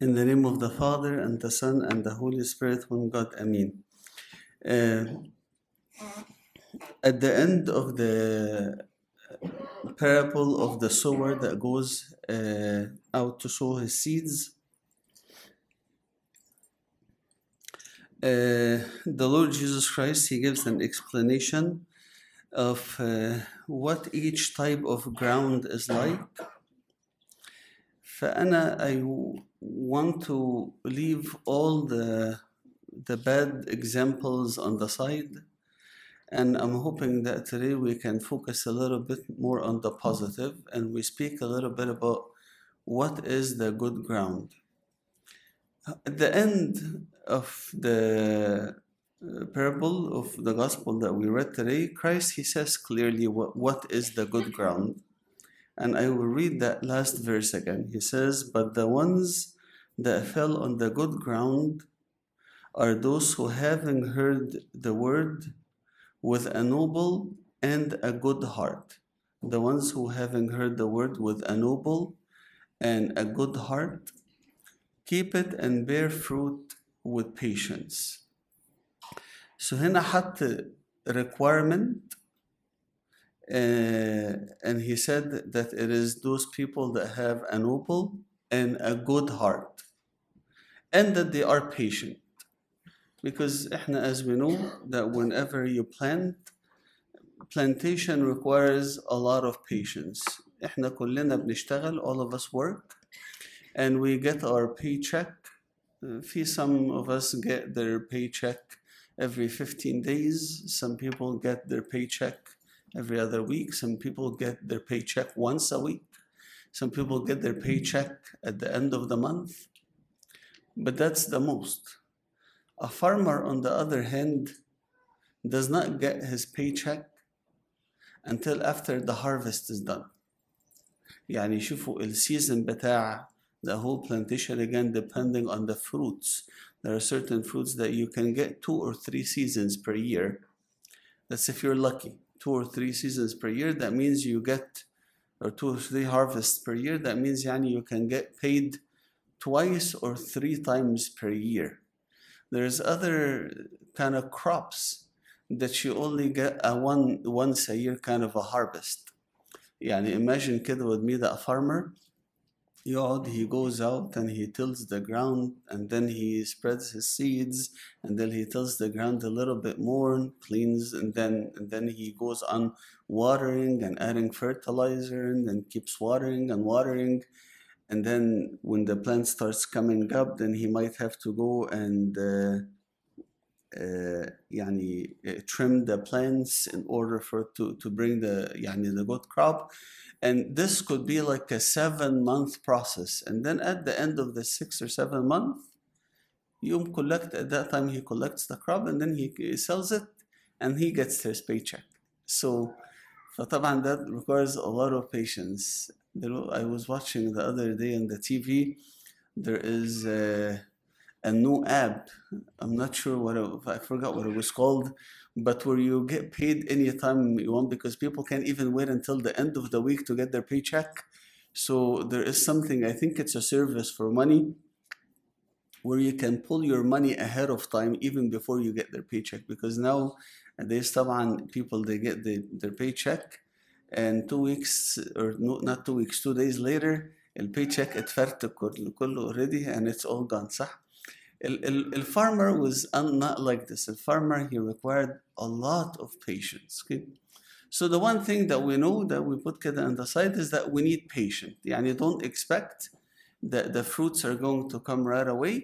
In the name of the Father, and the Son, and the Holy Spirit, one God, Amen. Uh, at the end of the parable of the sower that goes uh, out to sow his seeds, uh, the Lord Jesus Christ he gives an explanation of uh, what each type of ground is like. فأنا I want to leave all the the bad examples on the side and I'm hoping that today we can focus a little bit more on the positive and we speak a little bit about what is the good ground. At the end of the uh, parable of the gospel that we read today, Christ he says clearly what, what is the good ground. And I will read that last verse again. He says, But the ones that fell on the good ground are those who, having heard the word with a noble and a good heart, the ones who, having heard the word with a noble and a good heart, keep it and bear fruit with patience. So هنا حط requirement uh, and he said that it is those people that have a noble and a good heart and that they are patient because احنا as we know that whenever you plant plantation requires a lot of patience احنا كلنا بنشتغل all of us work and we get our paycheck في some of us get their paycheck every 15 days some people get their paycheck every other week some people get their paycheck once a week some people get their paycheck at the end of the month but that's the most a farmer, on the other hand, does not get his paycheck until after the harvest is done. يعني شوفوا السيزن بتاع the whole plantation again depending on the fruits. There are certain fruits that you can get two or three seasons per year. That's if you're lucky. Two or three seasons per year, that means you get, or two or three harvests per year, that means يعني you can get paid twice or three times per year there's other kind of crops that you only get a one once a year kind of a harvest يعني imagine كده with me that a farmer يقعد he goes out and he tills the ground and then he spreads his seeds and then he tills the ground a little bit more cleans and then and then he goes on watering and adding fertilizer and then keeps watering and watering and then when the plant starts coming up then he might have to go and uh, uh, يعني trim the plants in order for to, to bring the يعني the good crop and this could be like a seven month process and then at the end of the six or seven month you collect at that time he collects the crop and then he sells it and he gets his paycheck so فطبعا that requires a lot of patience I was watching the other day on the TV. There is a, a new app. I'm not sure what it, I forgot what it was called, but where you get paid anytime you want because people can't even wait until the end of the week to get their paycheck. So there is something. I think it's a service for money where you can pull your money ahead of time even before you get their paycheck because now there's طبعا people they get the, their paycheck and two weeks or no, not two weeks two days later البيتشيك اتفرتك كله already and it's all gone صح ال, ال, الفارمر was not like this the farmer he required a lot of patience okay? so the one thing that we know that we put كده on the side is that we need patience يعني don't expect that the fruits are going to come right away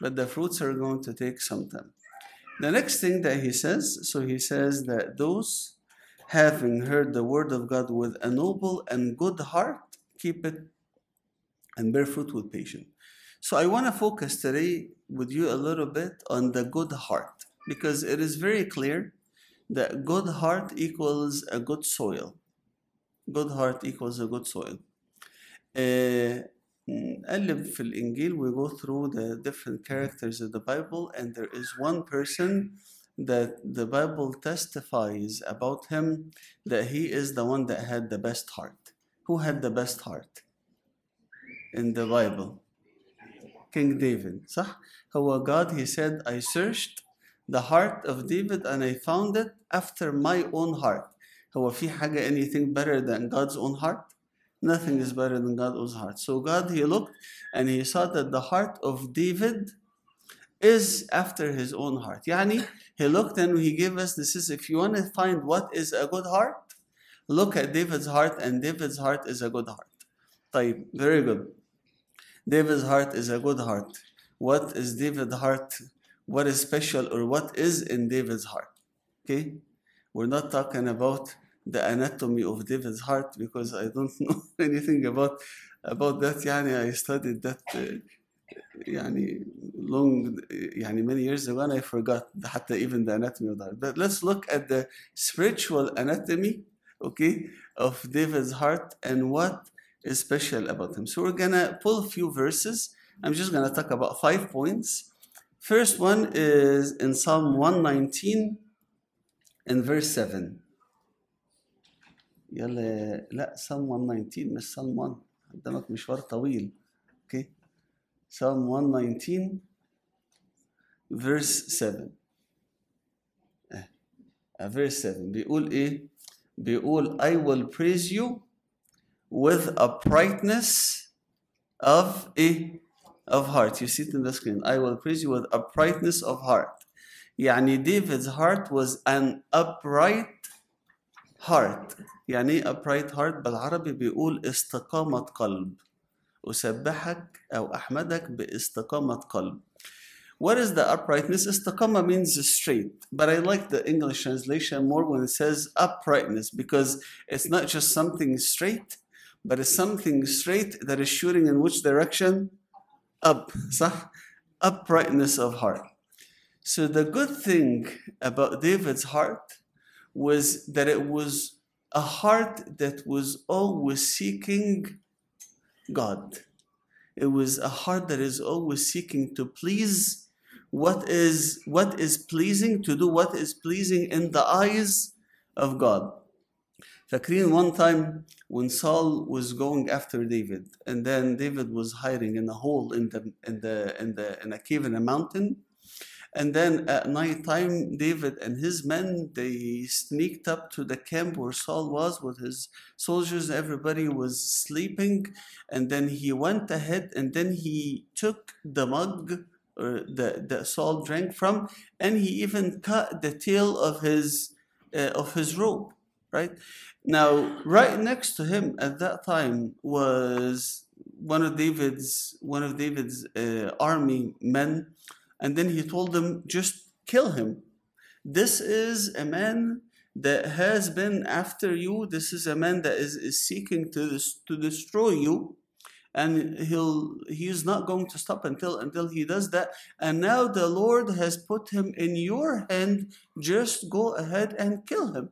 but the fruits are going to take some time the next thing that he says so he says that those having heard the word of God with a noble and good heart, keep it and bear fruit with patience. So I want to focus today with you a little bit on the good heart because it is very clear that good heart equals a good soil. Good heart equals a good soil. Uh, نقلب في الإنجيل we go through the different characters of the Bible and there is one person that the Bible testifies about him that he is the one that had the best heart. Who had the best heart in the Bible? King David صح هو God he said I searched the heart of David and I found it after my own heart هو في حاجة anything better than God's own heart nothing is better than God's heart so God he looked and he saw that the heart of David is after his own heart يعني he looked and he gave us this is if you want to find what is a good heart look at David's heart and David's heart is a good heart طيب very good David's heart is a good heart what is David's heart what is special or what is in David's heart okay we're not talking about the anatomy of David's heart because I don't know anything about about that يعني I studied that uh, يعني long يعني many years ago and I forgot حتى even the anatomy of the heart but let's look at the spiritual anatomy okay of David's heart and what is special about him so we're gonna pull a few verses I'm just gonna talk about five points first one is in Psalm 119 in verse 7 يلا لا Psalm 119 مش Psalm 1 قدامك مشوار طويل اوكي Psalm 119 verse 7 اه اه verse 7 بيقول ايه بيقول I will praise you with uprightness of ايه of heart you see it in the screen I will praise you with uprightness of heart يعني David's heart was an upright heart يعني ايه upright heart بالعربي بيقول استقامة قلب أسبحك أو أحمدك باستقامة قلب What is the uprightness? Istiqama means straight, but I like the English translation more when it says uprightness because it's not just something straight, but it's something straight that is shooting in which direction? Up, صح? Uprightness of heart. So the good thing about David's heart was that it was a heart that was always seeking God. It was a heart that is always seeking to please what is what is pleasing, to do what is pleasing in the eyes of God. Fakrin, one time when Saul was going after David, and then David was hiding in a hole in the in the in the in a cave in a mountain, and then at night time David and his men they sneaked up to the camp where Saul was with his soldiers. Everybody was sleeping. And then he went ahead and then he took the mug or the, Saul drank from and he even cut the tail of his uh, of his robe right? Now right next to him at that time was one of David's one of David's uh, army men and then he told them just kill him. This is a man that has been after you. This is a man that is, is seeking to to destroy you. And he'll he is not going to stop until until he does that. And now the lord has put him in your hand. Just go ahead and kill him.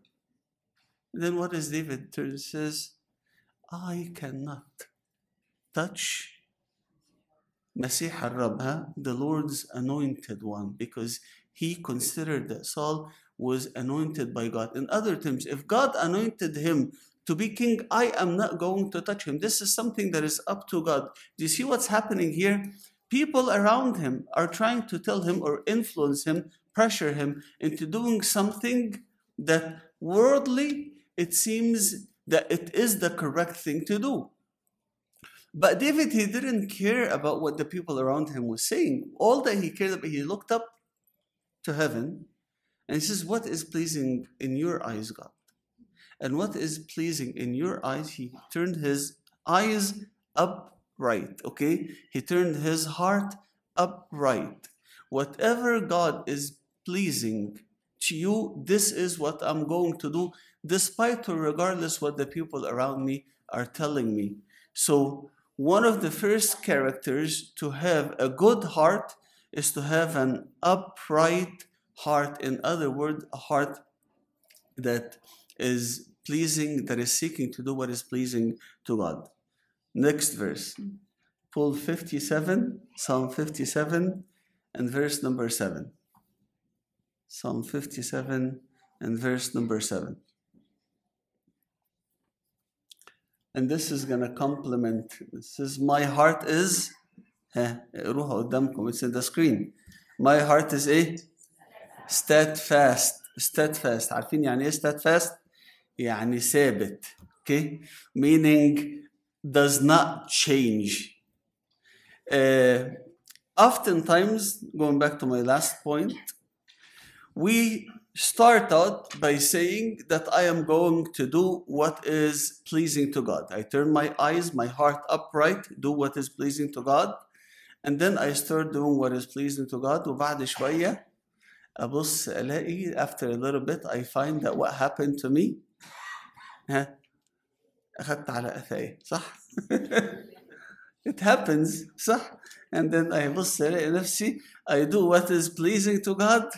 Then what does david turn says i cannot touch Masih al-Rab, huh? the Lord's anointed one, because he considered that Saul was anointed by God. In other terms, if God anointed him to be king, I am not going to touch him. This is something that is up to God. Do you see what's happening here? People around him are trying to tell him or influence him, pressure him into doing something that worldly it seems that it is the correct thing to do. But David, he didn't care about what the people around him was saying. All that he cared about, he looked up to heaven and he says, What is pleasing in your eyes, God? And what is pleasing in your eyes? He turned his eyes upright, okay? He turned his heart upright. Whatever God is pleasing to you, this is what I'm going to do, despite or regardless what the people around me are telling me. So, one of the first characters to have a good heart is to have an upright heart. In other words, a heart that is pleasing, that is seeking to do what is pleasing to God. Next verse. Pull 57, Psalm 57, and verse number 7. Psalm 57 and verse number 7. And this is going to complement. This is my heart is ها روحوا قدامكم it's in the screen my heart is ايه steadfast steadfast عارفين يعني ايه steadfast يعني ثابت okay meaning does not change uh, oftentimes going back to my last point we start out by saying that I am going to do what is pleasing to God. I turn my eyes, my heart upright, do what is pleasing to God, and then I start doing what is pleasing to God. وبعد شوية أبص ألاقي after a little bit I find that what happened to me ها أخدت على قفايا صح؟ it happens صح؟ and then I بص ألاقي نفسي I do what is pleasing to God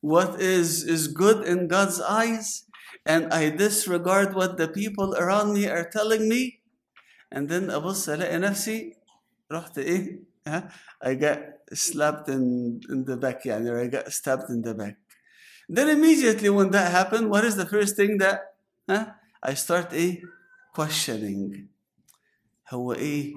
what is is good in God's eyes and I disregard what the people around me are telling me and then أبص ألاقي نفسي رحت إيه ها I got slapped in in the back يعني or I got stabbed in the back then immediately when that happened what is the first thing that ها I start إيه questioning هو إيه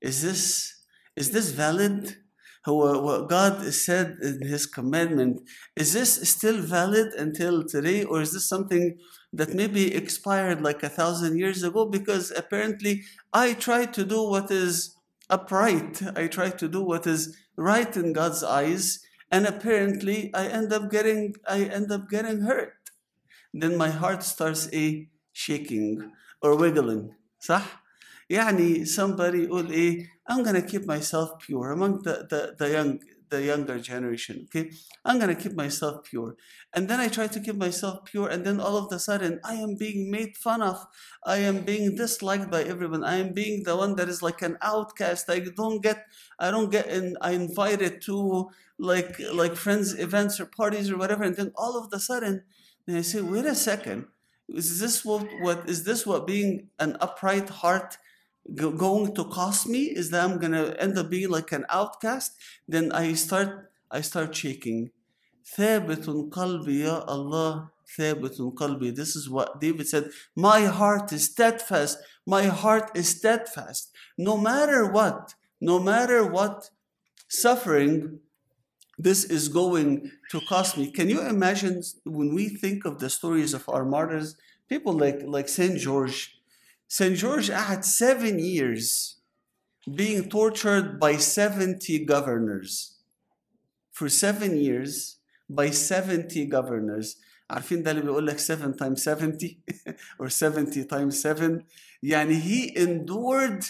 is this is this valid هو Uh, what God said in His commandment, is this still valid until today, or is this something that maybe expired like a thousand years ago? Because apparently I try to do what is upright, I try to do what is right in God's eyes, and apparently I end up getting I end up getting hurt. Then my heart starts a shaking or wiggling. صح؟ يعني somebody يقول ايه I'm gonna keep myself pure among the, the, the young the younger generation okay I'm gonna keep myself pure and then I try to keep myself pure and then all of a sudden I am being made fun of I am being disliked by everyone I am being the one that is like an outcast I don't get I don't get in I invited to like like friends events or parties or whatever and then all of a sudden then I say wait a second is this what, what is this what being an upright heart go- going to cost me is that i'm gonna end up being like an outcast then i start i start shaking ثابت قلبي يا الله ثابت قلبي this is what david said my heart is steadfast my heart is steadfast no matter what no matter what suffering this is going to cost me. Can you imagine when we think of the stories of our martyrs, people like, like Saint George? Saint George had seven years being tortured by 70 governors. For seven years, by 70 governors. عارفين ده اللي بيقول لك 7 times 70 or 70 times 7 يعني he endured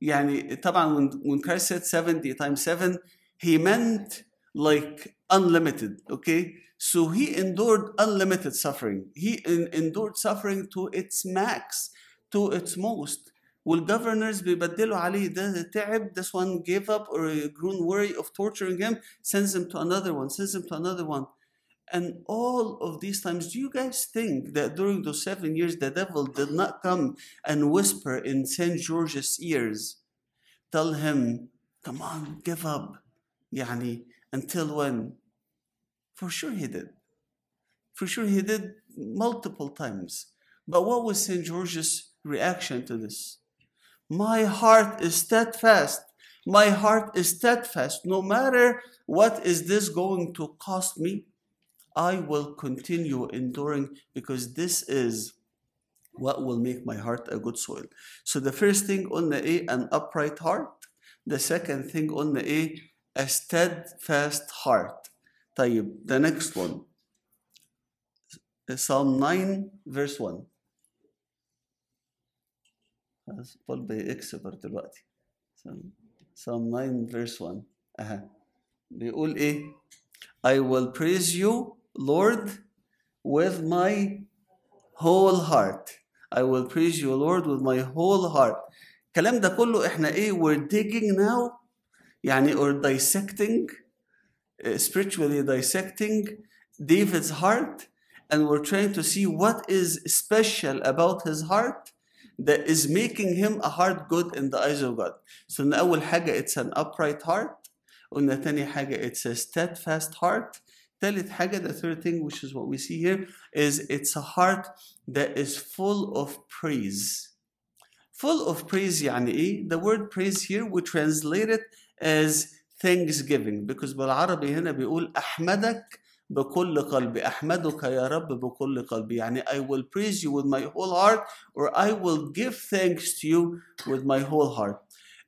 يعني طبعا when, when Christ said 70 times 7 he meant like unlimited okay so he endured unlimited suffering he en- endured suffering to its max to its most والgovernors بيبدلوا عليه ده تعب this one gave up or grown weary of torturing him sends him to another one sends him to another one and all of these times do you guys think that during those seven years the devil did not come and whisper in St. George's ears tell him come on give up يعني until when? For sure he did. For sure he did multiple times. But what was St. George's reaction to this? My heart is steadfast. My heart is steadfast. No matter what is this going to cost me, I will continue enduring because this is what will make my heart a good soil. So the first thing on the A, an upright heart. The second thing on the A, a steadfast heart. طيب the next one Psalm 9 verse 1 بول بيكسبر دلوقتي Psalm 9 verse 1 أها بيقول إيه I will praise you Lord with my whole heart I will praise you Lord with my whole heart الكلام ده كله احنا ايه we're digging now يعني or dissecting uh, spiritually dissecting David's heart and we're trying to see what is special about his heart that is making him a heart good in the eyes of God. So قلنا أول حاجة it's an upright heart قلنا تاني حاجة it's a steadfast heart تالت حاجة the third thing which is what we see here is it's a heart that is full of praise full of praise يعني إيه? The word praise here we translate it as thanksgiving because بالعربي هنا بيقول أحمدك بكل قلبي أحمدك يا رب بكل قلبي يعني I will praise you with my whole heart or I will give thanks to you with my whole heart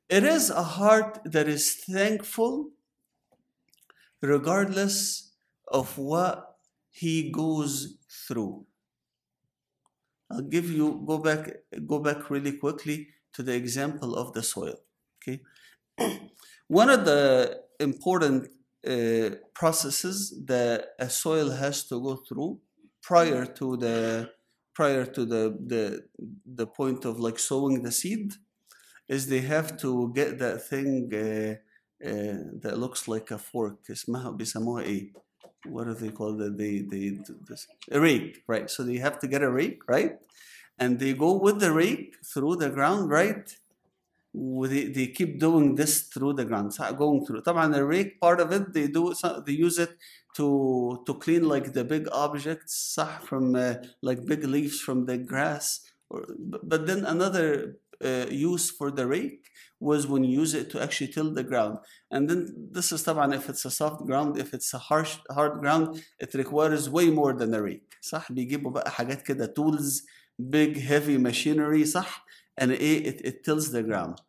it is a heart that is thankful regardless of what he goes through I'll give you go back go back really quickly to the example of the soil okay one of the important uh, processes that a soil has to go through prior to the prior to the the the point of like sowing the seed is they have to get that thing uh, uh, that looks like a fork اسمها بيسموها ايه what do they call it they they this, a rake right so they have to get a rake right and they go with the rake through the ground right they, they keep doing this through the ground صح going through طبعا the rake part of it they do they use it to to clean like the big objects صح from uh, like big leaves from the grass or, but then another uh, use for the rake was when you use it to actually till the ground and then this is طبعا if it's a soft ground if it's a harsh hard ground it requires way more than a rake صح بيجيبوا بقى حاجات كده tools big heavy machinery صح and it, it, it tills the ground.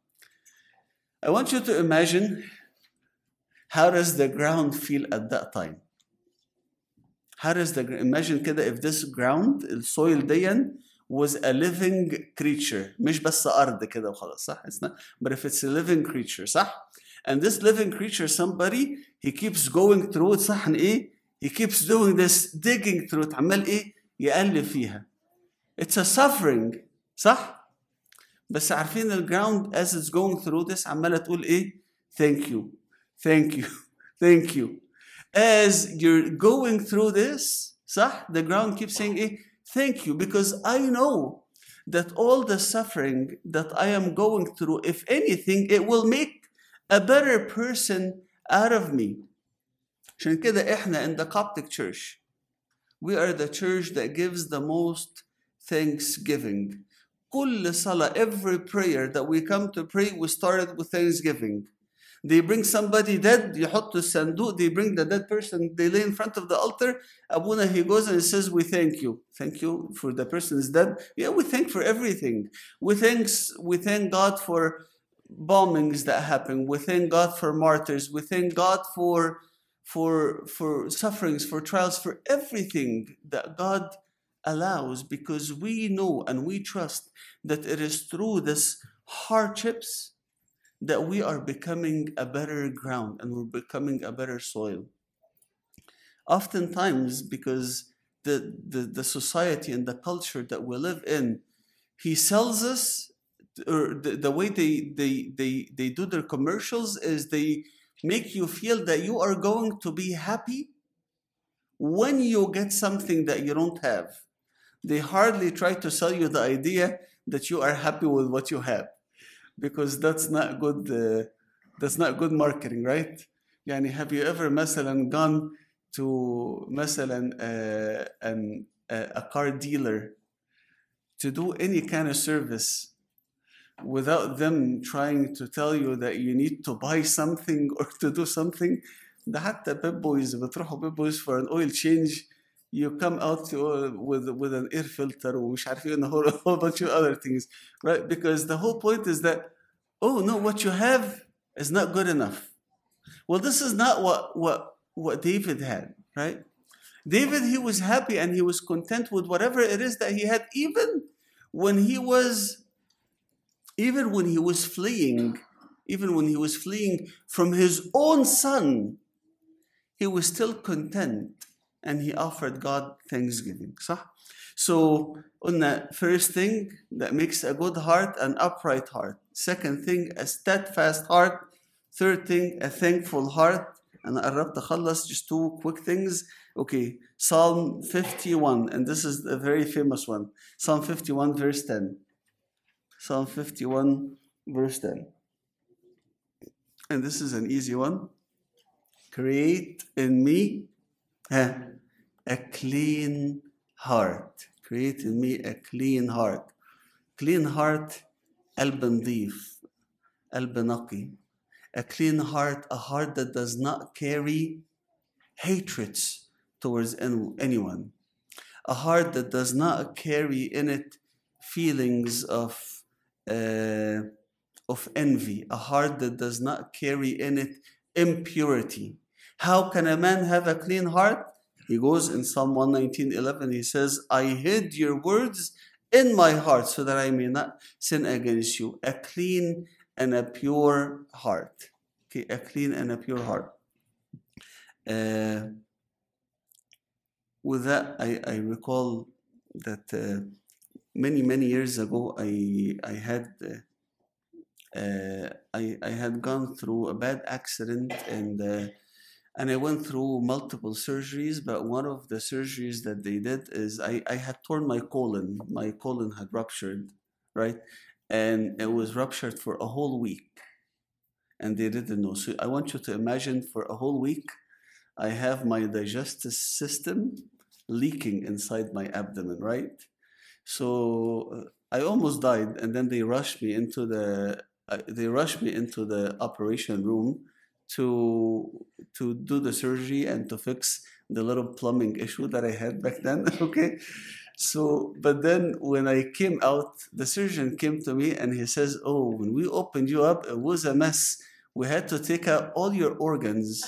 I want you to imagine how does the ground feel at that time? How does the imagine كده if this ground السويل دي was a living creature مش بس أرض كده وخلاص صح؟ It's not, but if it's a living creature صح؟ And this living creature somebody he keeps going through it صح إيه؟ He keeps doing this digging through it عمال إيه؟ يقلب فيها. It's a suffering صح؟ بس عارفين الجراوند as it's going through this عماله تقول ايه thank you thank you thank you as you're going through this صح the ground keeps saying ايه thank you because I know that all the suffering that I am going through if anything it will make a better person out of me عشان كده احنا in the Coptic church we are the church that gives the most thanksgiving كل صلاة every prayer that we come to pray we started with thanksgiving they bring somebody dead يحطوا الصندوق they bring the dead person they lay in front of the altar أبونا he goes and says we thank you thank you for the person is dead yeah we thank for everything we thanks we thank God for bombings that happen we thank God for martyrs we thank God for for for sufferings for trials for everything that God allows because we know and we trust that it is through this hardships that we are becoming a better ground and we're becoming a better soil. Oftentimes, because the, the, the society and the culture that we live in, he sells us, or the, the way they, they, they, they do their commercials is they make you feel that you are going to be happy when you get something that you don't have they hardly try to sell you the idea that you are happy with what you have because that's not good uh, that's not good marketing right يعني have you ever مثلا gone to مثلا uh, an, uh, a car dealer to do any kind of service without them trying to tell you that you need to buy something or to do something ده حتى بيب بويز بتروحوا بيب بويز for an oil change you come out to, with with an air filter ومش عارف ايه and a whole, a whole bunch of other things right because the whole point is that oh no what you have is not good enough well this is not what what what David had right David he was happy and he was content with whatever it is that he had even when he was even when he was fleeing even when he was fleeing from his own son he was still content and he offered God thanksgiving. صح? So, قلنا first thing that makes a good heart an upright heart. Second thing a steadfast heart. Third thing a thankful heart. أنا قربت أخلص just two quick things. Okay, Psalm 51 and this is a very famous one. Psalm 51 verse 10. Psalm 51 verse 10. And this is an easy one. Create in me a clean heart. Create in me a clean heart. Clean heart قلب نظيف قلب نقي A clean heart, a heart that does not carry hatreds towards an- anyone. A heart that does not carry in it feelings of, uh, of envy. A heart that does not carry in it impurity. How can a man have a clean heart? He goes in Psalm 119:11. He says, "I hid your words in my heart so that I may not sin against you." A clean and a pure heart. Okay, a clean and a pure heart. Uh, with that, I, I recall that uh, many many years ago, I I had. Uh, uh, I, I had gone through a bad accident and uh, and I went through multiple surgeries, but one of the surgeries that they did is I, I had torn my colon. My colon had ruptured, right? And it was ruptured for a whole week. And they didn't know. So I want you to imagine for a whole week, I have my digestive system leaking inside my abdomen, right? So uh, I almost died, and then they rushed me into the uh, they rushed me into the operation room to to do the surgery and to fix the little plumbing issue that I had back then. okay. So, but then when I came out, the surgeon came to me and he says, Oh, when we opened you up, it was a mess. We had to take out all your organs.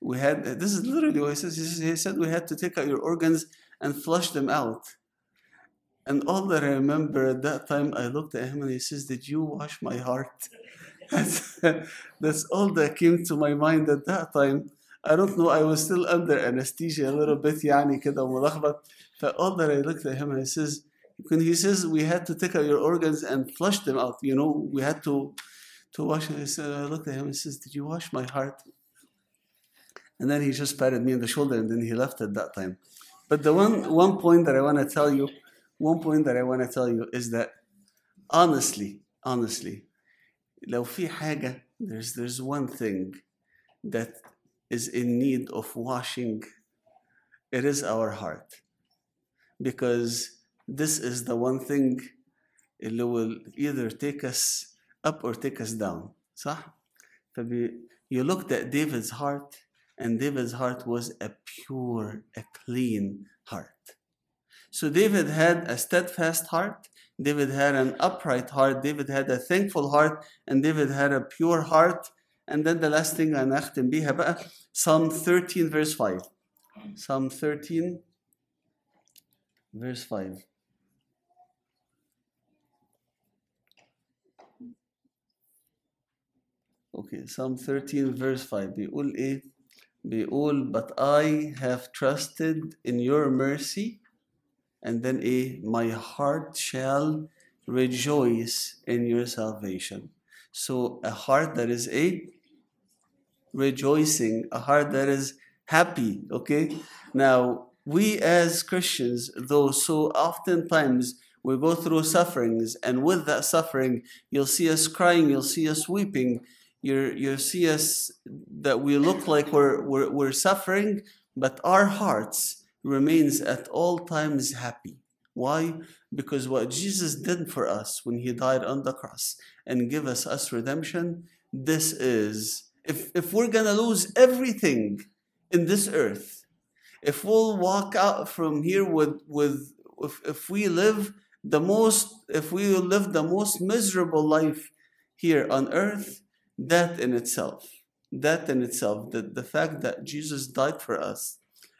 We had, this is literally what he says. He said, We had to take out your organs and flush them out. And all that I remember at that time, I looked at him and he says, Did you wash my heart? That's, that's all that came to my mind at that time. I don't know, I was still under anesthesia a little bit, يعني كده ملخبط. But all that I looked at him and he says, when he says we had to take out your organs and flush them out, you know, we had to to wash. I, said, I looked at him and says, Did you wash my heart? And then he just patted me on the shoulder and then he left at that time. But the one one point that I want to tell you, one point that I want to tell you is that honestly, honestly, لو في حاجة there's there's one thing that is in need of washing it is our heart because this is the one thing اللي will either take us up or take us down صح؟ فبي, you looked at David's heart and David's heart was a pure, a clean heart. So David had a steadfast heart, David had an upright heart, David had a thankful heart, and David had a pure heart. And then the last thing أنا أختم بيها بقى Psalm 13 verse 5. Psalm 13 verse 5. Okay, Psalm 13 verse 5 بيقول إيه؟ بيقول but I have trusted in your mercy and then A, my heart shall rejoice in your salvation. So a heart that is A, rejoicing, a heart that is happy, okay? Now, we as Christians, though, so oftentimes we go through sufferings, and with that suffering, you'll see us crying, you'll see us weeping, you you'll see us that we look like we're, we're, we're suffering, but our hearts, remains at all times happy. Why? Because what Jesus did for us when he died on the cross and give us us redemption, this is if if we're gonna lose everything in this earth, if we'll walk out from here with with if, if we live the most if we live the most miserable life here on earth, that in itself, that in itself, the, the fact that Jesus died for us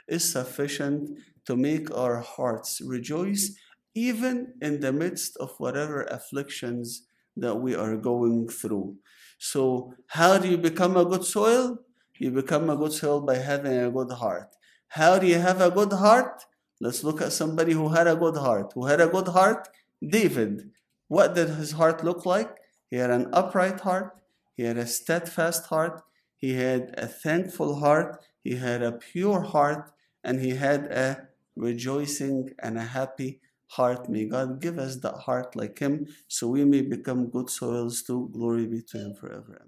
is sufficient to make our hearts rejoice even in the midst of whatever afflictions that we are going through. So, how do you become a good soil? You become a good soil by having a good heart. How do you have a good heart? Let's look at somebody who had a good heart. Who had a good heart? David. What did his heart look like? He had an upright heart, he had a steadfast heart, he had a thankful heart, he had a pure heart, and he had a rejoicing and a happy heart. May God give us that heart like him so we may become good soils too. Glory be to him forever.